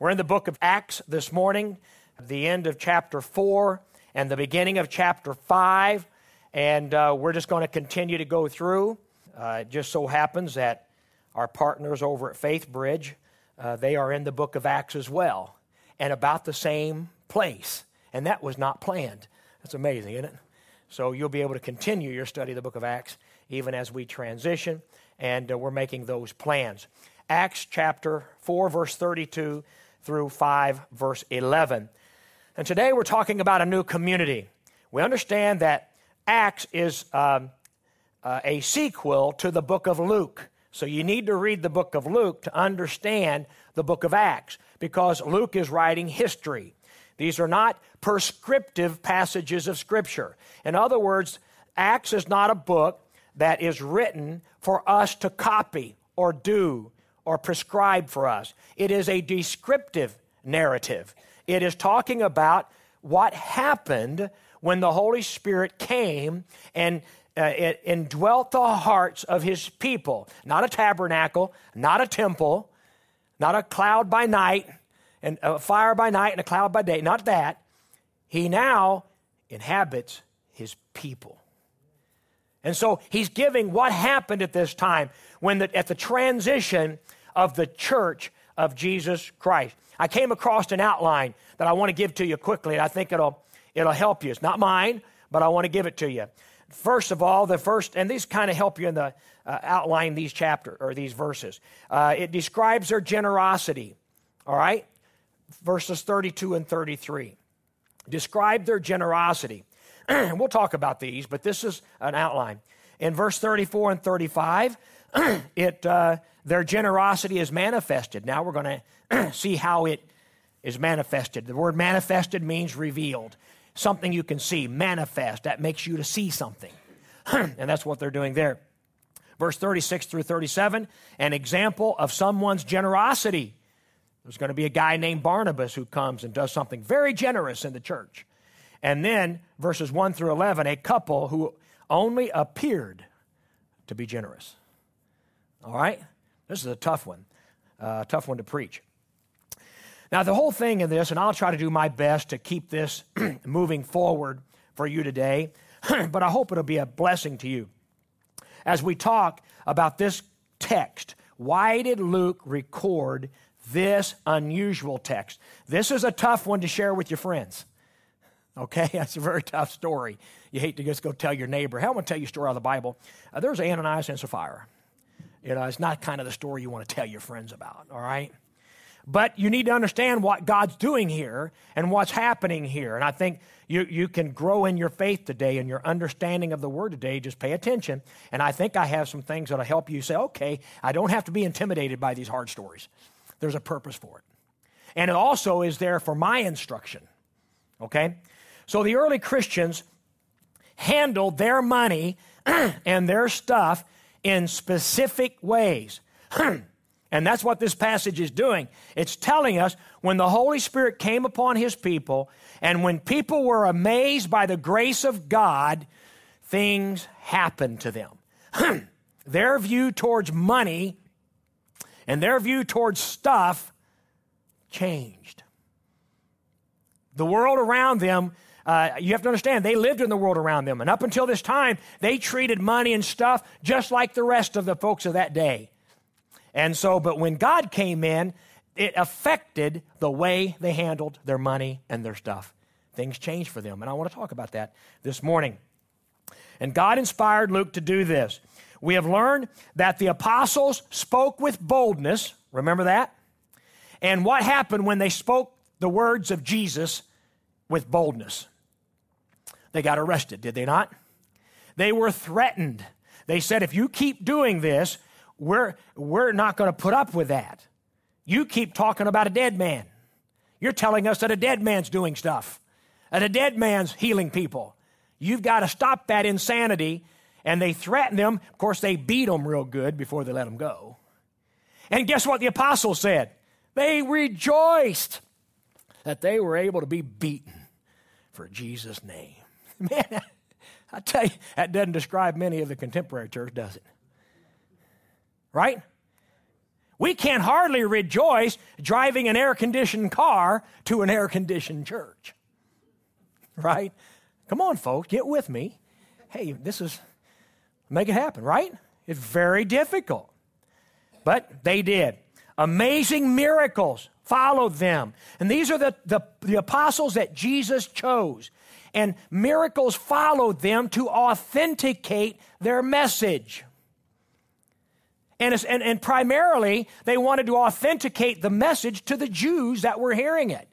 We're in the book of Acts this morning, the end of chapter 4 and the beginning of chapter 5. And uh, we're just going to continue to go through. Uh, it just so happens that our partners over at Faith Bridge, uh, they are in the book of Acts as well, and about the same place. And that was not planned. That's amazing, isn't it? So you'll be able to continue your study of the book of Acts even as we transition, and uh, we're making those plans. Acts chapter 4, verse 32 through 5, verse 11. And today we're talking about a new community. We understand that Acts is um, uh, a sequel to the book of Luke. So you need to read the book of Luke to understand the book of Acts because Luke is writing history. These are not prescriptive passages of Scripture. In other words, Acts is not a book that is written for us to copy or do or prescribe for us. It is a descriptive narrative. It is talking about what happened when the Holy Spirit came and uh, it indwelt the hearts of his people. Not a tabernacle, not a temple, not a cloud by night, and a fire by night and a cloud by day. Not that. He now inhabits his people. And so he's giving what happened at this time when the, at the transition of the church of Jesus Christ. I came across an outline that I want to give to you quickly, and I think it'll, it'll help you. It's not mine, but I want to give it to you. First of all, the first, and these kind of help you in the uh, outline these chapter or these verses. Uh, it describes their generosity. All right, verses 32 and 33 describe their generosity. we'll talk about these, but this is an outline. In verse 34 and 35, it, uh, their generosity is manifested. Now we're going to see how it is manifested. The word manifested means revealed, something you can see, manifest. That makes you to see something. and that's what they're doing there. Verse 36 through 37, an example of someone's generosity. There's going to be a guy named Barnabas who comes and does something very generous in the church. And then verses 1 through 11, a couple who only appeared to be generous. All right? This is a tough one, uh, tough one to preach. Now, the whole thing in this, and I'll try to do my best to keep this moving forward for you today, but I hope it'll be a blessing to you. As we talk about this text, why did Luke record this unusual text? This is a tough one to share with your friends. Okay, that's a very tough story. You hate to just go tell your neighbor, hey, I want to tell you a story out of the Bible. Uh, there's Ananias and Sapphira. You know, it's not kind of the story you want to tell your friends about, all right? But you need to understand what God's doing here and what's happening here. And I think you, you can grow in your faith today and your understanding of the Word today. Just pay attention. And I think I have some things that'll help you say, okay, I don't have to be intimidated by these hard stories. There's a purpose for it. And it also is there for my instruction, okay? So the early Christians handled their money and their stuff in specific ways. and that's what this passage is doing. It's telling us when the Holy Spirit came upon his people and when people were amazed by the grace of God, things happened to them. their view towards money and their view towards stuff changed. The world around them uh, you have to understand, they lived in the world around them. And up until this time, they treated money and stuff just like the rest of the folks of that day. And so, but when God came in, it affected the way they handled their money and their stuff. Things changed for them. And I want to talk about that this morning. And God inspired Luke to do this. We have learned that the apostles spoke with boldness. Remember that? And what happened when they spoke the words of Jesus with boldness? They got arrested, did they not? They were threatened. They said, if you keep doing this, we're, we're not going to put up with that. You keep talking about a dead man. You're telling us that a dead man's doing stuff, that a dead man's healing people. You've got to stop that insanity. And they threatened them. Of course, they beat them real good before they let them go. And guess what the apostles said? They rejoiced that they were able to be beaten for Jesus' name. Man, I tell you, that doesn't describe many of the contemporary church, does it? Right? We can't hardly rejoice driving an air conditioned car to an air conditioned church. Right? Come on, folks, get with me. Hey, this is, make it happen, right? It's very difficult. But they did. Amazing miracles followed them. And these are the, the, the apostles that Jesus chose. And miracles followed them to authenticate their message. And, and, and primarily, they wanted to authenticate the message to the Jews that were hearing it.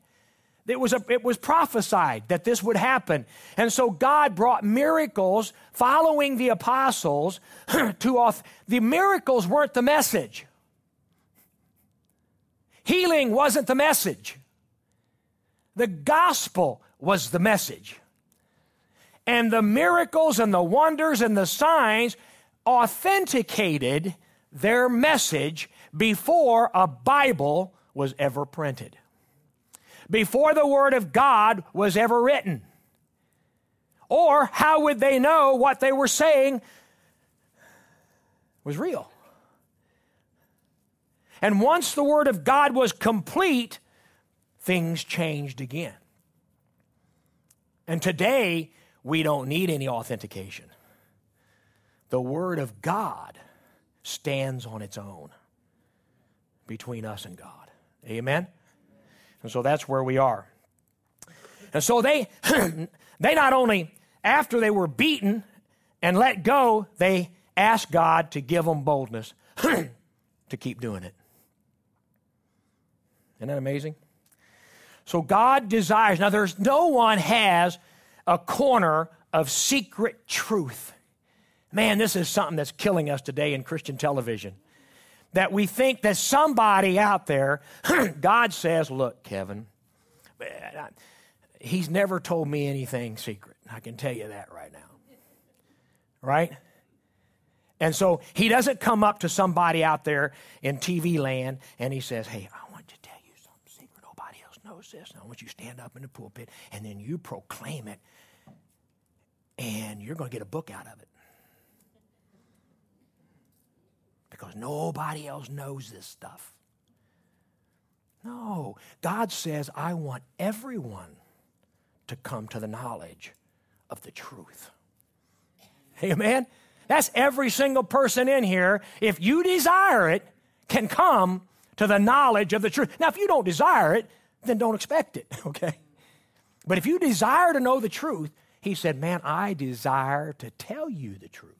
It was, a, it was prophesied that this would happen. And so God brought miracles following the apostles to off. The miracles weren't the message. Healing wasn't the message. The gospel was the message. And the miracles and the wonders and the signs authenticated their message before a Bible was ever printed, before the Word of God was ever written. Or how would they know what they were saying was real? And once the Word of God was complete, things changed again. And today, we don't need any authentication. The Word of God stands on its own between us and God. Amen? And so that's where we are. And so they, they not only, after they were beaten and let go, they asked God to give them boldness to keep doing it. Isn't that amazing? So God desires, now there's no one has a corner of secret truth. Man, this is something that's killing us today in Christian television. That we think that somebody out there, God says, Look, Kevin, he's never told me anything secret. I can tell you that right now. Right? And so he doesn't come up to somebody out there in TV land and he says, Hey, I want to tell you something secret. Nobody else I want you to stand up in the pulpit and then you proclaim it and you're going to get a book out of it. because nobody else knows this stuff. No, God says, I want everyone to come to the knowledge of the truth. Amen? That's every single person in here, if you desire it, can come to the knowledge of the truth. Now, if you don't desire it, then don't expect it, okay? But if you desire to know the truth, he said, Man, I desire to tell you the truth.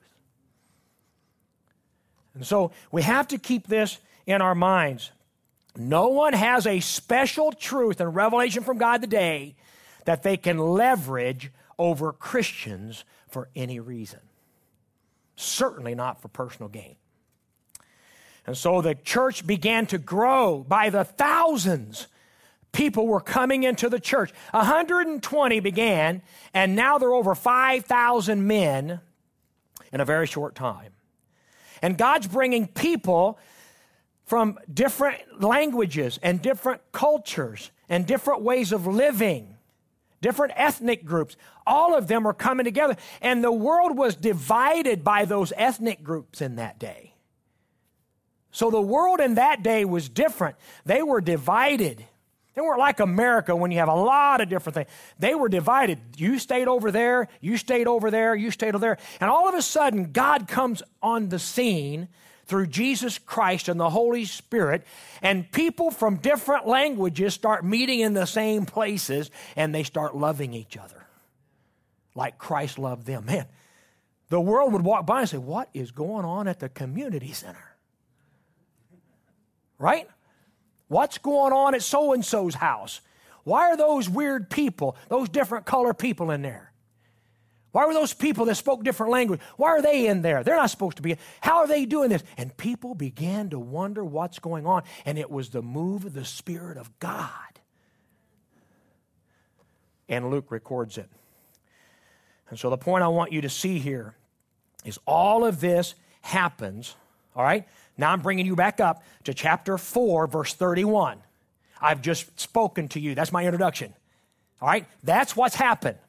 And so we have to keep this in our minds. No one has a special truth and revelation from God today that they can leverage over Christians for any reason. Certainly not for personal gain. And so the church began to grow by the thousands. People were coming into the church. 120 began, and now there are over 5,000 men in a very short time. And God's bringing people from different languages and different cultures and different ways of living, different ethnic groups. All of them are coming together. And the world was divided by those ethnic groups in that day. So the world in that day was different. They were divided. They weren't like America when you have a lot of different things. They were divided. You stayed over there, you stayed over there, you stayed over there. And all of a sudden, God comes on the scene through Jesus Christ and the Holy Spirit, and people from different languages start meeting in the same places and they start loving each other like Christ loved them. Man, the world would walk by and say, What is going on at the community center? Right? What's going on at so and so's house? Why are those weird people, those different color people in there? Why were those people that spoke different language? Why are they in there? They're not supposed to be. How are they doing this? And people began to wonder what's going on. And it was the move of the Spirit of God. And Luke records it. And so the point I want you to see here is all of this happens, all right? Now I'm bringing you back up to chapter 4, verse 31. I've just spoken to you. That's my introduction. All right? That's what's happened.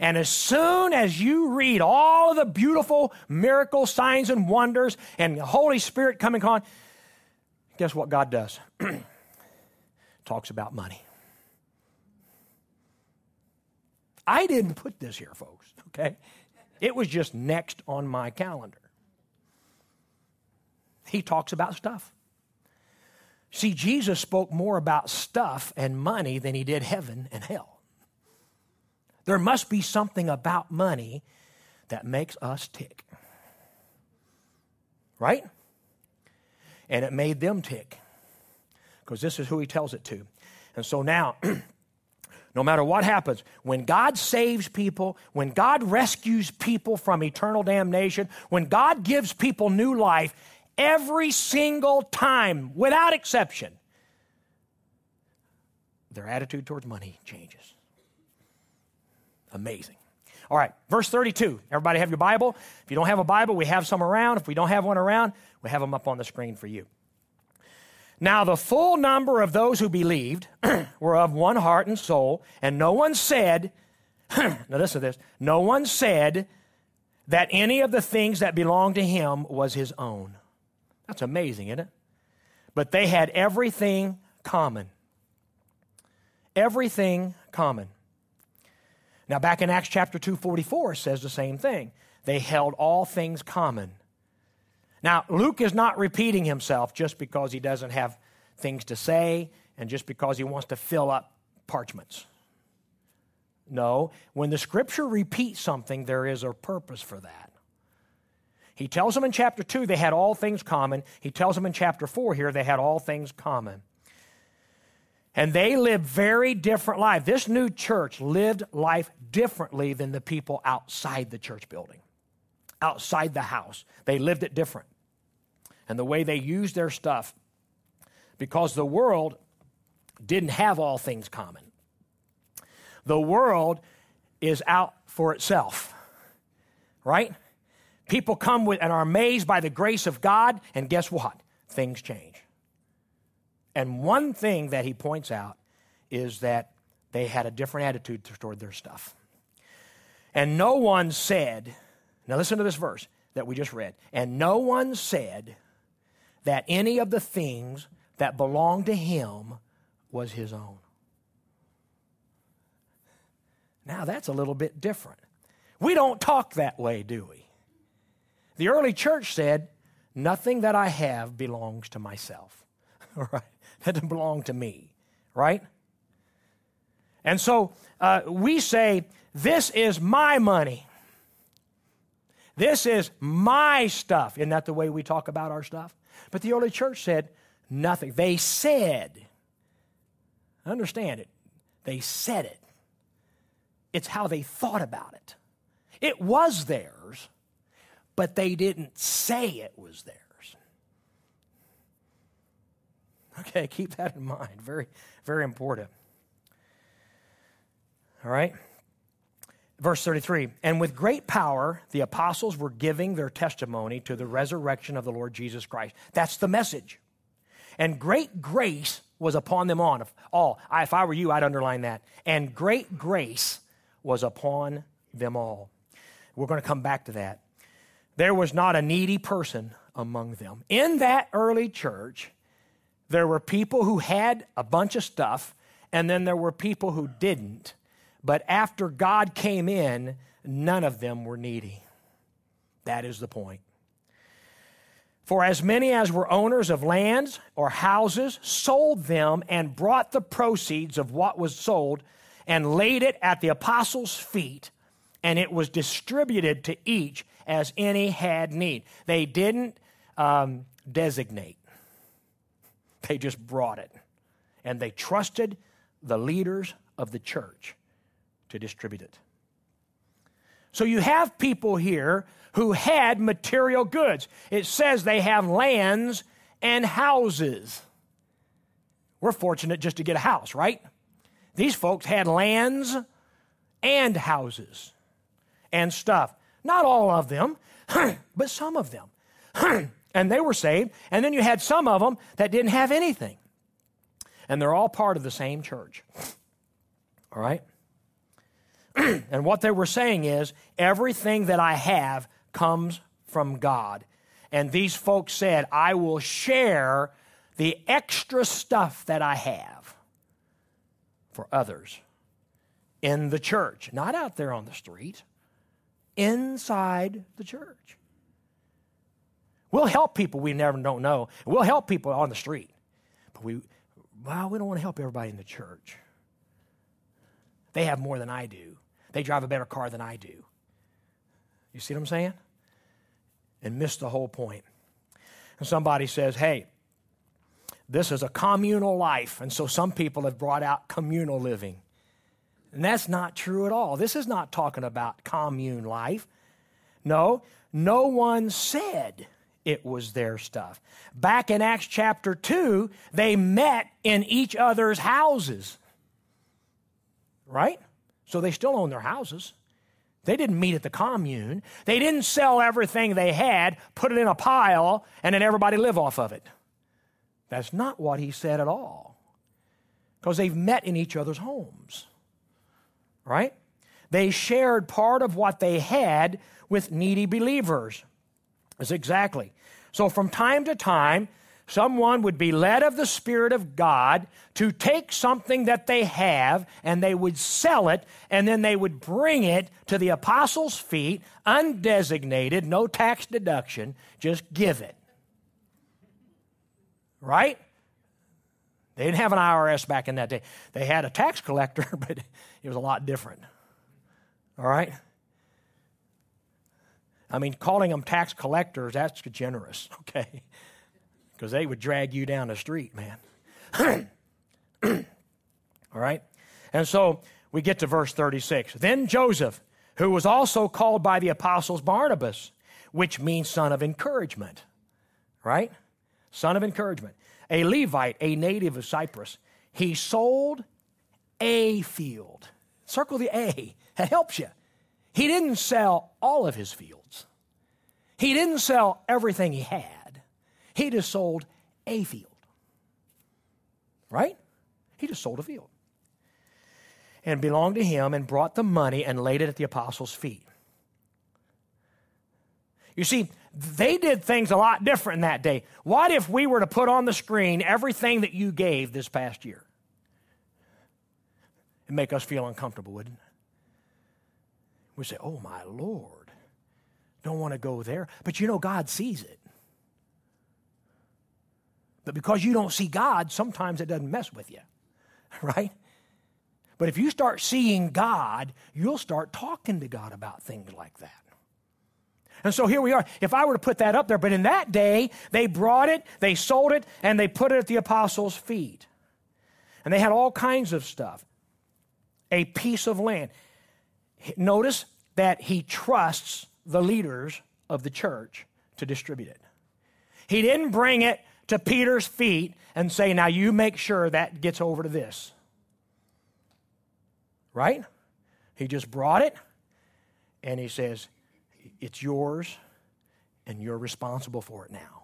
And as soon as you read all of the beautiful miracle signs and wonders and the Holy Spirit coming on, guess what God does? Talks about money. I didn't put this here, folks, okay? It was just next on my calendar. He talks about stuff. See, Jesus spoke more about stuff and money than he did heaven and hell. There must be something about money that makes us tick. Right? And it made them tick because this is who he tells it to. And so now, no matter what happens, when God saves people, when God rescues people from eternal damnation, when God gives people new life, every single time, without exception, their attitude towards money changes. Amazing. All right, verse 32. Everybody have your Bible? If you don't have a Bible, we have some around. If we don't have one around, we have them up on the screen for you. Now, the full number of those who believed were of one heart and soul, and no one said, now listen to this, no one said that any of the things that belonged to him was his own. That's amazing, isn't it? But they had everything common. Everything common. Now, back in Acts chapter 2, 44, says the same thing. They held all things common. Now, Luke is not repeating himself just because he doesn't have things to say and just because he wants to fill up parchments. No, when the scripture repeats something, there is a purpose for that. He tells them in chapter 2 they had all things common. He tells them in chapter 4 here they had all things common. And they lived very different lives. This new church lived life differently than the people outside the church building, outside the house. They lived it different. And the way they used their stuff, because the world didn't have all things common. The world is out for itself, right? People come with and are amazed by the grace of God, and guess what? Things change. And one thing that he points out is that they had a different attitude toward their stuff. And no one said, now listen to this verse that we just read, and no one said that any of the things that belonged to him was his own. Now that's a little bit different. We don't talk that way, do we? The early church said, Nothing that I have belongs to myself. All right? That doesn't belong to me, right? And so uh, we say, This is my money. This is my stuff. Isn't that the way we talk about our stuff? But the early church said nothing. They said, understand it, they said it. It's how they thought about it. It was theirs, but they didn't say it was theirs. Okay, keep that in mind. Very, very important. All right? Verse 33 And with great power, the apostles were giving their testimony to the resurrection of the Lord Jesus Christ. That's the message. And great grace was upon them all. If I were you, I'd underline that. And great grace was upon them all. We're going to come back to that. There was not a needy person among them. In that early church, there were people who had a bunch of stuff, and then there were people who didn't. But after God came in, none of them were needy. That is the point. For as many as were owners of lands or houses sold them and brought the proceeds of what was sold and laid it at the apostles' feet, and it was distributed to each as any had need. They didn't um, designate, they just brought it. And they trusted the leaders of the church to distribute it. So you have people here who had material goods. It says they have lands and houses. We're fortunate just to get a house, right? These folks had lands and houses and stuff. Not all of them, but some of them. and they were saved. And then you had some of them that didn't have anything. And they're all part of the same church. All right? and what they were saying is everything that I have comes from God. And these folks said, I will share the extra stuff that I have for others in the church, not out there on the street, inside the church. We'll help people we never don't know. We'll help people on the street. But we well, we don't want to help everybody in the church. They have more than I do. They drive a better car than I do. You see what I'm saying? And miss the whole point. And somebody says, hey, this is a communal life. And so some people have brought out communal living. And that's not true at all. This is not talking about commune life. No, no one said it was their stuff. Back in Acts chapter 2, they met in each other's houses. Right? So they still own their houses. They didn't meet at the commune. They didn't sell everything they had, put it in a pile, and then everybody live off of it. That's not what he said at all. Because they've met in each other's homes. Right? They shared part of what they had with needy believers. That's exactly. So from time to time, someone would be led of the Spirit of God to take something that they have and they would sell it and then they would bring it to the apostles' feet, undesignated, no tax deduction, just give it. Right? They didn't have an IRS back in that day. They had a tax collector, but it was a lot different. All right? I mean, calling them tax collectors, that's generous, okay? Because they would drag you down the street, man. All right? And so we get to verse 36. Then Joseph, who was also called by the apostles Barnabas, which means son of encouragement, right? Son of encouragement. A Levite, a native of Cyprus, he sold a field. Circle the A, that helps you. He didn't sell all of his fields. He didn't sell everything he had. He just sold a field. Right? He just sold a field. And belonged to him and brought the money and laid it at the apostles' feet. You see, they did things a lot different that day. What if we were to put on the screen everything that you gave this past year? It'd make us feel uncomfortable, wouldn't it? We say, oh my Lord, don't want to go there. But you know, God sees it. But because you don't see God, sometimes it doesn't mess with you, right? But if you start seeing God, you'll start talking to God about things like that. And so here we are. If I were to put that up there, but in that day, they brought it, they sold it, and they put it at the apostles' feet. And they had all kinds of stuff. A piece of land. Notice that he trusts the leaders of the church to distribute it. He didn't bring it to Peter's feet and say, Now you make sure that gets over to this. Right? He just brought it and he says, It's yours and you're responsible for it now.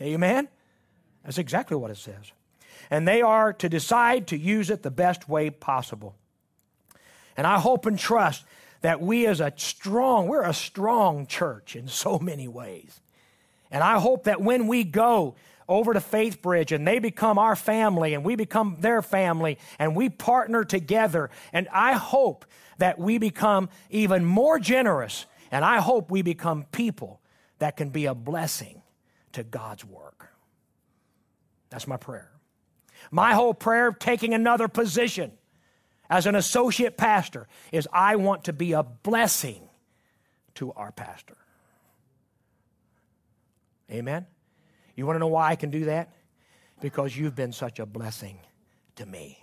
Amen? That's exactly what it says. And they are to decide to use it the best way possible. And I hope and trust that we as a strong, we're a strong church in so many ways. And I hope that when we go over to Faith Bridge and they become our family and we become their family and we partner together, and I hope that we become even more generous and I hope we become people that can be a blessing to God's work. That's my prayer. My whole prayer, of taking another position as an associate pastor is I want to be a blessing to our pastor. Amen? You want to know why I can do that? Because you've been such a blessing to me.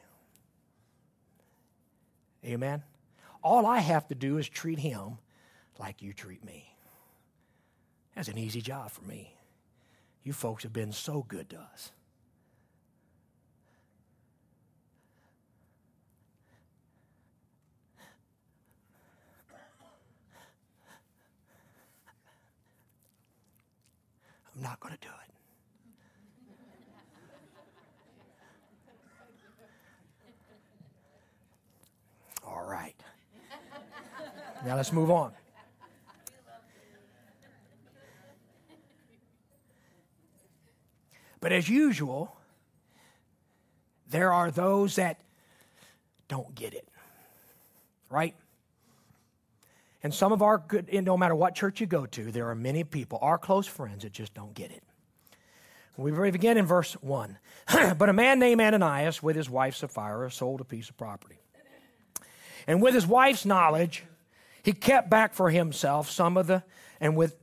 Amen? All I have to do is treat him like you treat me. That's an easy job for me. You folks have been so good to us. I'm not going to do it. All right. Now let's move on. But as usual, there are those that don't get it. Right? And some of our good, no matter what church you go to, there are many people, our close friends, that just don't get it. We begin in verse 1. but a man named Ananias, with his wife Sapphira, sold a piece of property. And with his wife's knowledge, he kept back for himself some of the, and with,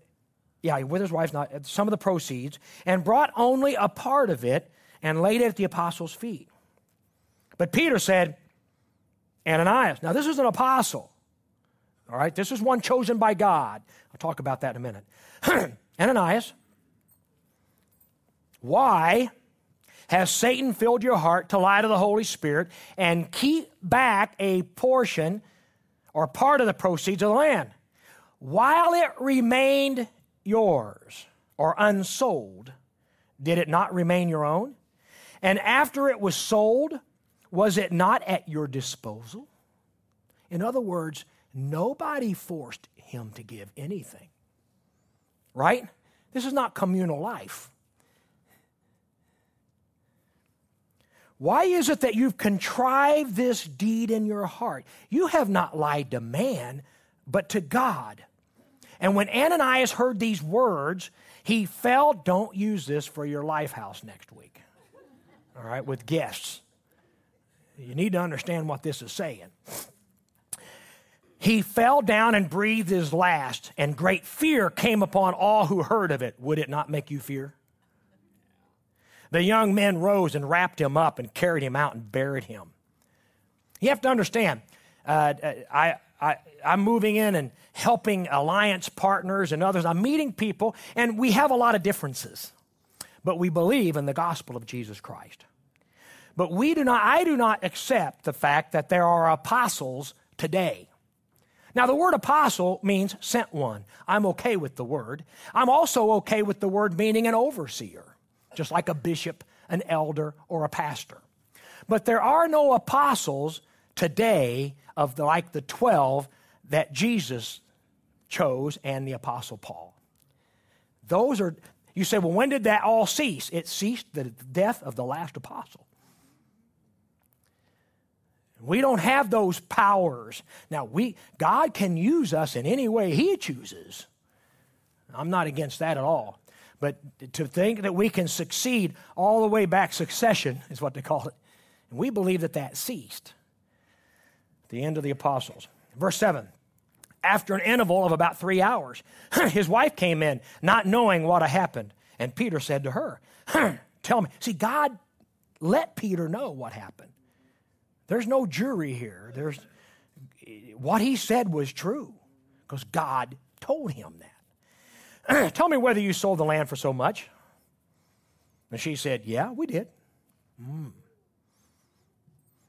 yeah, with his wife's knowledge, some of the proceeds, and brought only a part of it and laid it at the apostles' feet. But Peter said, Ananias. Now, this is an apostle. All right, this is one chosen by God. I'll talk about that in a minute. Ananias, why has Satan filled your heart to lie to the Holy Spirit and keep back a portion or part of the proceeds of the land while it remained yours or unsold? Did it not remain your own? And after it was sold, was it not at your disposal? In other words, nobody forced him to give anything. Right? This is not communal life. Why is it that you've contrived this deed in your heart? You have not lied to man, but to God. And when Ananias heard these words, he fell. Don't use this for your life house next week, all right, with guests. You need to understand what this is saying. He fell down and breathed his last, and great fear came upon all who heard of it. Would it not make you fear? The young men rose and wrapped him up and carried him out and buried him. You have to understand, uh, I, I, I'm moving in and helping alliance partners and others. I'm meeting people, and we have a lot of differences, but we believe in the gospel of Jesus Christ. But we do not, I do not accept the fact that there are apostles today. Now, the word apostle means sent one. I'm okay with the word. I'm also okay with the word meaning an overseer just like a bishop, an elder, or a pastor. But there are no apostles today of the, like the 12 that Jesus chose and the apostle Paul. Those are, you say, well, when did that all cease? It ceased the death of the last apostle. We don't have those powers. Now, we, God can use us in any way He chooses. I'm not against that at all. But to think that we can succeed all the way back, succession is what they call it. And we believe that that ceased at the end of the apostles. Verse 7 After an interval of about three hours, his wife came in, not knowing what had happened. And Peter said to her, Tell me. See, God let Peter know what happened. There's no jury here. There's what he said was true because God told him that. Tell me whether you sold the land for so much. And she said, Yeah, we did. Mm.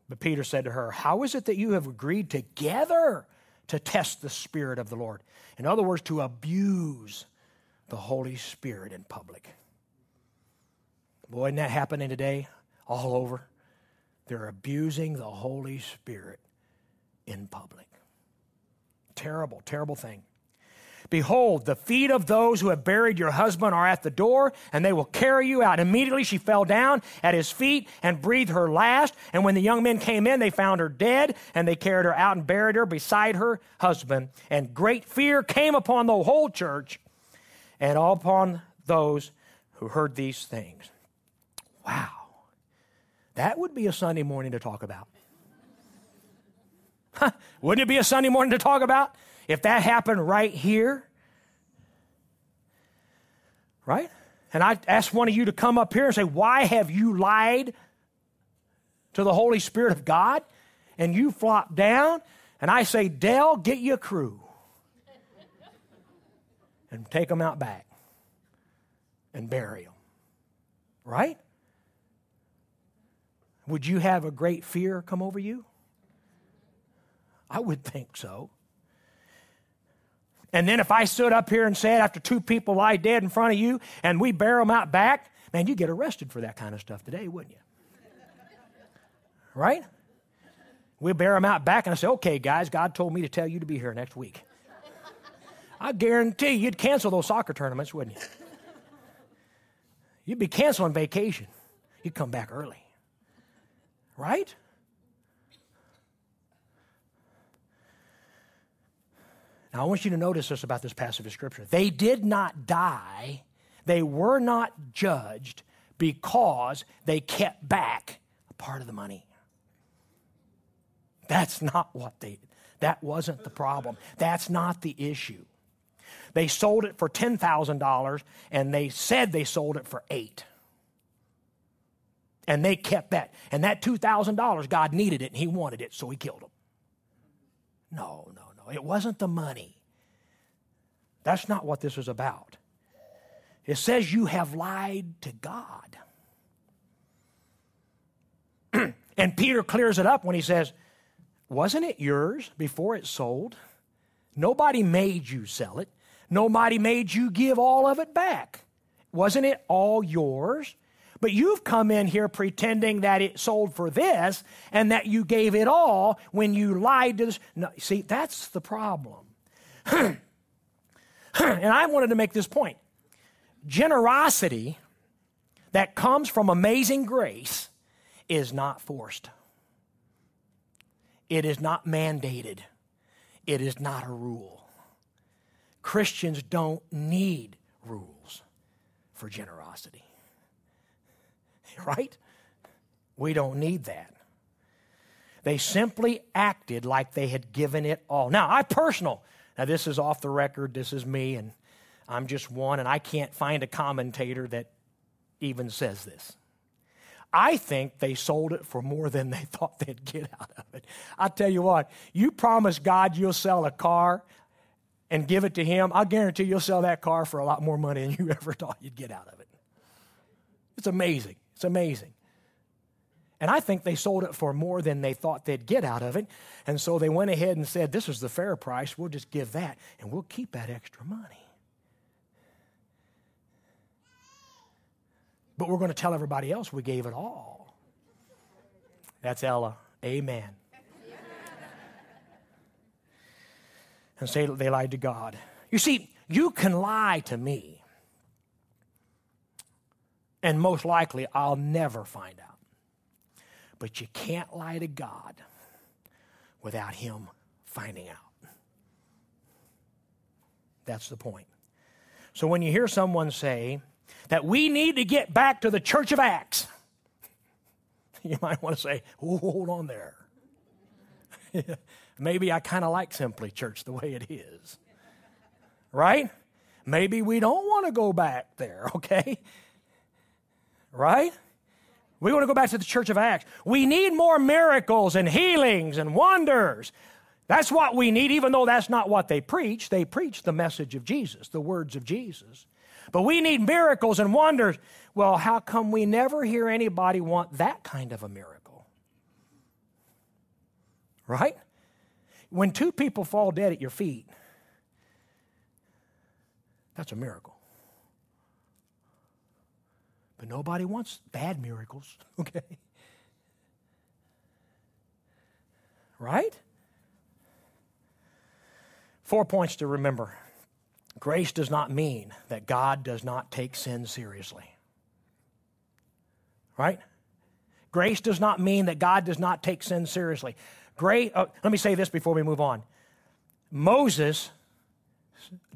But Peter said to her, How is it that you have agreed together to test the Spirit of the Lord? In other words, to abuse the Holy Spirit in public. Boy, isn't that happening today all over? They're abusing the Holy Spirit in public. Terrible, terrible thing. Behold, the feet of those who have buried your husband are at the door, and they will carry you out. Immediately she fell down at his feet and breathed her last. And when the young men came in, they found her dead, and they carried her out and buried her beside her husband. And great fear came upon the whole church and all upon those who heard these things. Wow. That would be a Sunday morning to talk about. Wouldn't it be a Sunday morning to talk about? If that happened right here, right? And I ask one of you to come up here and say, Why have you lied to the Holy Spirit of God? And you flop down, and I say, Dell, get your crew and take them out back and bury them. Right? Would you have a great fear come over you? I would think so. And then if I stood up here and said, after two people lie dead in front of you and we bear them out back, man, you get arrested for that kind of stuff today, wouldn't you? right? We bear them out back and I say, okay, guys, God told me to tell you to be here next week. I guarantee you'd cancel those soccer tournaments, wouldn't you? You'd be canceling vacation. You'd come back early. Right? Now, I want you to notice this about this passage of Scripture. They did not die, they were not judged because they kept back a part of the money. That's not what they, that wasn't the problem. That's not the issue. They sold it for $10,000 and they said they sold it for eight. And they kept that. And that $2,000, God needed it and He wanted it, so He killed them. No, no, it wasn't the money. That's not what this is about. It says you have lied to God. and Peter clears it up when he says, Wasn't it yours before it sold? Nobody made you sell it. Nobody made you give all of it back. Wasn't it all yours? But you've come in here pretending that it sold for this and that you gave it all when you lied to this. No, see, that's the problem. and I wanted to make this point. Generosity that comes from amazing grace is not forced. It is not mandated. It is not a rule. Christians don't need rules for generosity. right? We don't need that. They simply acted like they had given it all. Now, I personal, now this is off the record, this is me, and I'm just one, and I can't find a commentator that even says this. I think they sold it for more than they thought they'd get out of it. i tell you what, you promise God you'll sell a car and give it to Him, I'll guarantee you'll sell that car for a lot more money than you ever thought you'd get out of it. It's amazing. It's amazing. And I think they sold it for more than they thought they'd get out of it. And so they went ahead and said, This is the fair price. We'll just give that and we'll keep that extra money. But we're going to tell everybody else we gave it all. That's Ella. Amen. and say they lied to God. You see, you can lie to me and most likely I'll never find out. But you can't lie to God without Him finding out. That's the point. So when you hear someone say that we need to get back to the church of Acts, you might want to say, hold on there. Maybe I kind of like Simply Church the way it is. Right? Maybe we don't want to go back there, okay? Right? We want to go back to the church of Acts. We need more miracles and healings and wonders. That's what we need, even though that's not what they preach. They preach the message of Jesus, the words of Jesus. But we need miracles and wonders. Well, how come we never hear anybody want that kind of a miracle? Right? When two people fall dead at your feet, that's a miracle. But nobody wants bad miracles, okay? Right? Four points to remember. Grace does not mean that God does not take sin seriously. Right? Grace does not mean that God does not take sin seriously. Great. Uh, let me say this before we move on. Moses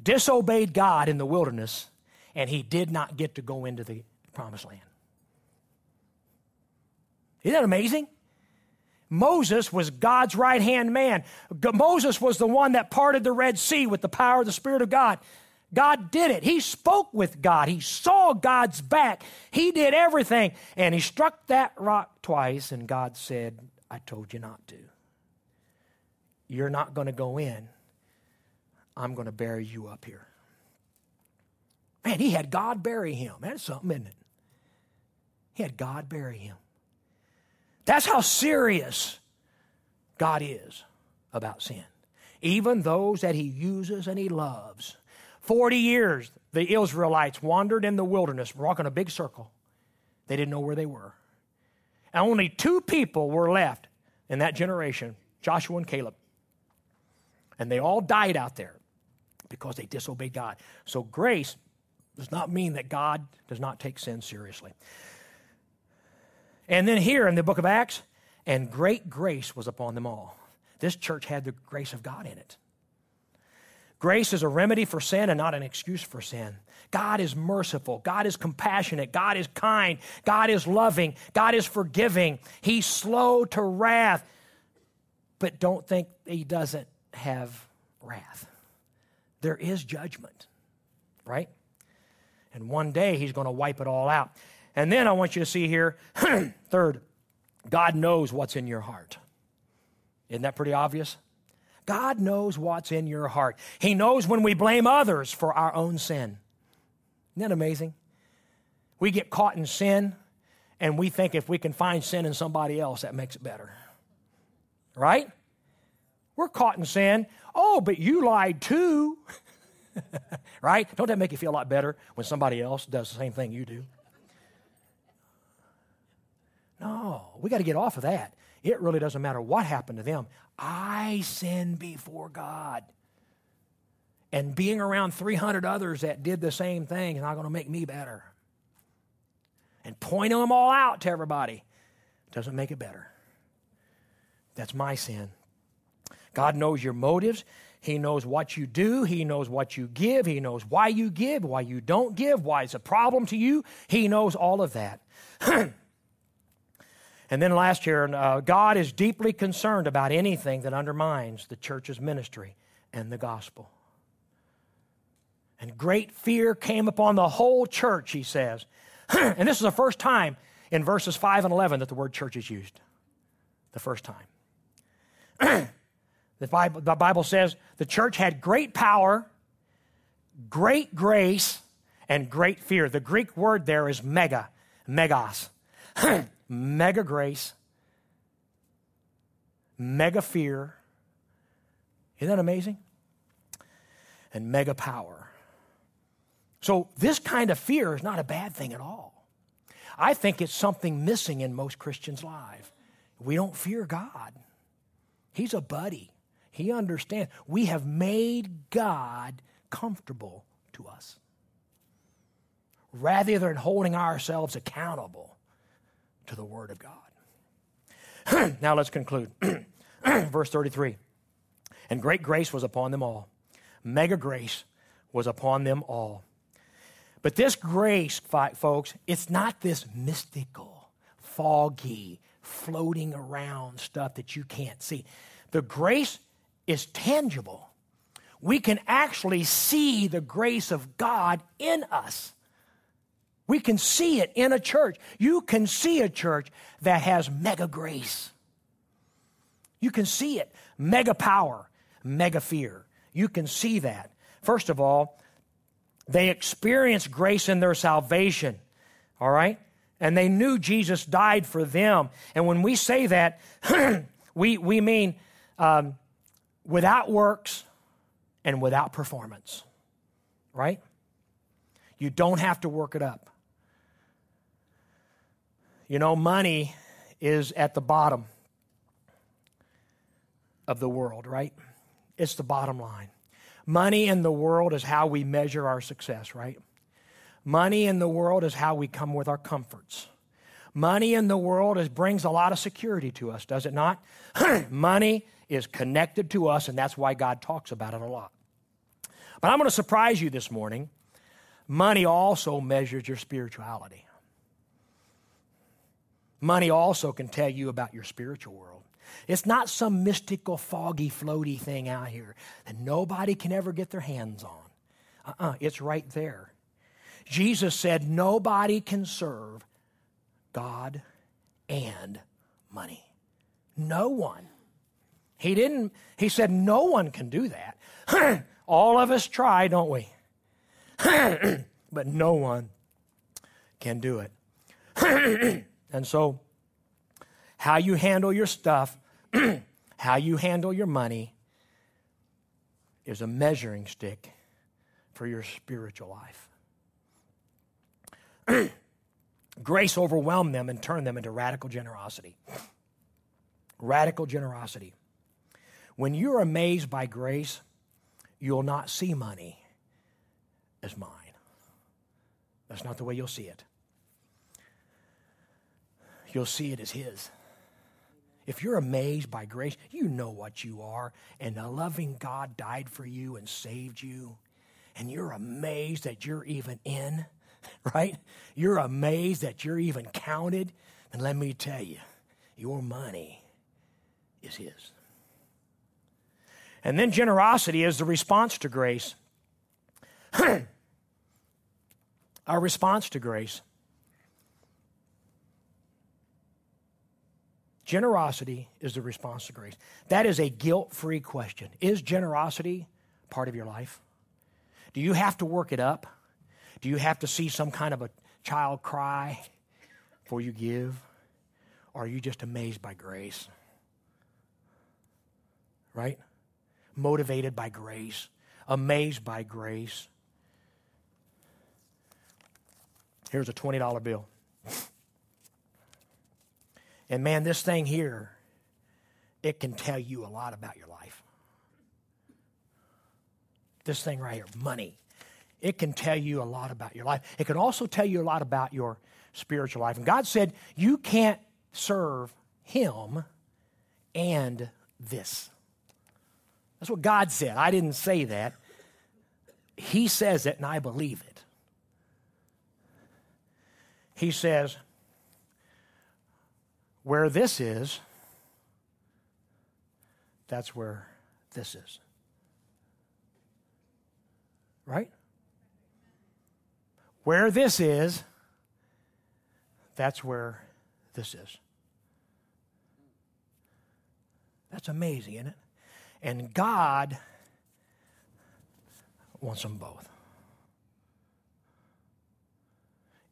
disobeyed God in the wilderness, and he did not get to go into the promised land. Isn't that amazing? Moses was God's right hand man. Moses was the one that parted the Red Sea with the power of the Spirit of God. God did it. He spoke with God. He saw God's back. He did everything. And he struck that rock twice, and God said, I told you not to. You're not going to go in. I'm going to bury you up here. Man, he had God bury him. That's something, isn't it? He had God bury him. That's how serious God is about sin. Even those that he uses and he loves. 40 years, the Israelites wandered in the wilderness, walking a big circle. They didn't know where they were. And only two people were left in that generation Joshua and Caleb. And they all died out there because they disobeyed God. So grace Does not mean that God does not take sin seriously. And then here in the book of Acts, and great grace was upon them all. This church had the grace of God in it. Grace is a remedy for sin and not an excuse for sin. God is merciful. God is compassionate. God is kind. God is loving. God is forgiving. He's slow to wrath. But don't think he doesn't have wrath. There is judgment, right? And one day he's going to wipe it all out. And then I want you to see here, third, God knows what's in your heart. Isn't that pretty obvious? God knows what's in your heart. He knows when we blame others for our own sin. Isn't that amazing? We get caught in sin, and we think if we can find sin in somebody else, that makes it better. Right? We're caught in sin. Oh, but you lied too. right? Don't that make you feel a lot better when somebody else does the same thing you do? No, we got to get off of that. It really doesn't matter what happened to them. I sin before God. And being around 300 others that did the same thing is not going to make me better. And pointing them all out to everybody doesn't make it better. That's my sin. God knows your motives. He knows what you do. He knows what you give. He knows why you give, why you don't give, why it's a problem to you. He knows all of that. And then last year, uh, God is deeply concerned about anything that undermines the church's ministry and the gospel. And great fear came upon the whole church, he says. and this is the first time in verses 5 and 11 that the word church is used. The first time. the, Bible, the Bible says the church had great power, great grace, and great fear. The Greek word there is mega, megas. mega grace, mega fear. Isn't that amazing? And mega power. So, this kind of fear is not a bad thing at all. I think it's something missing in most Christians' lives. We don't fear God, He's a buddy. He understands. We have made God comfortable to us rather than holding ourselves accountable to the Word of God. now let's conclude. Verse 33 And great grace was upon them all. Mega grace was upon them all. But this grace, folks, it's not this mystical, foggy, floating around stuff that you can't see. The grace is tangible. We can actually see the grace of God in us. We can see it in a church. You can see a church that has mega grace. You can see it. Mega power, mega fear. You can see that. First of all, they experienced grace in their salvation. All right? And they knew Jesus died for them. And when we say that, we, we mean um, without works and without performance. Right? You don't have to work it up. You know, money is at the bottom of the world, right? It's the bottom line. Money in the world is how we measure our success, right? Money in the world is how we come with our comforts. Money in the world is, brings a lot of security to us, does it not? Money is connected to us, and that's why God talks about it a lot. But I'm going to surprise you this morning. Money also measures your spirituality. Money also can tell you about your spiritual world. It's not some mystical, foggy, floaty thing out here that nobody can ever get their hands on. Uh uh-uh, uh it's right there. Jesus said nobody can serve God and money. No one. He didn't, he said no one can do that. All of us try, don't we? but no one can do it. And so, how you handle your stuff, how you handle your money, is a measuring stick for your spiritual life. Grace overwhelmed them and turned them into radical generosity. Radical generosity. When you're amazed by grace, you'll not see money as mine. That's not the way you'll see it. You'll see it as His. If you're amazed by grace, you know what you are, and the loving God died for you and saved you, and you're amazed that you're even in, right? You're amazed that you're even counted. And let me tell you, your money is His. And then generosity is the response to grace. Our response to grace. Generosity is the response to grace. That is a guilt free question. Is generosity part of your life? Do you have to work it up? Do you have to see some kind of a child cry before you give? Or are you just amazed by grace? Right? Motivated by grace, amazed by grace. Here's a $20 bill. And man, this thing here, it can tell you a lot about your life. This thing right here, money, it can tell you a lot about your life. It can also tell you a lot about your spiritual life. And God said, You can't serve Him and this. That's what God said. I didn't say that. He says it, and I believe it. He says, where this is, that's where this is. Right? Where this is, that's where this is. That's amazing, isn't it? And God wants them both.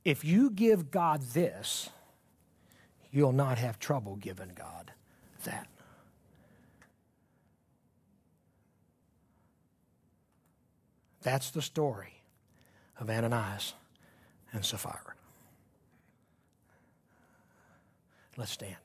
If you give God this, you'll not have trouble giving God that. That's the story of Ananias and Sapphira. Let's stand.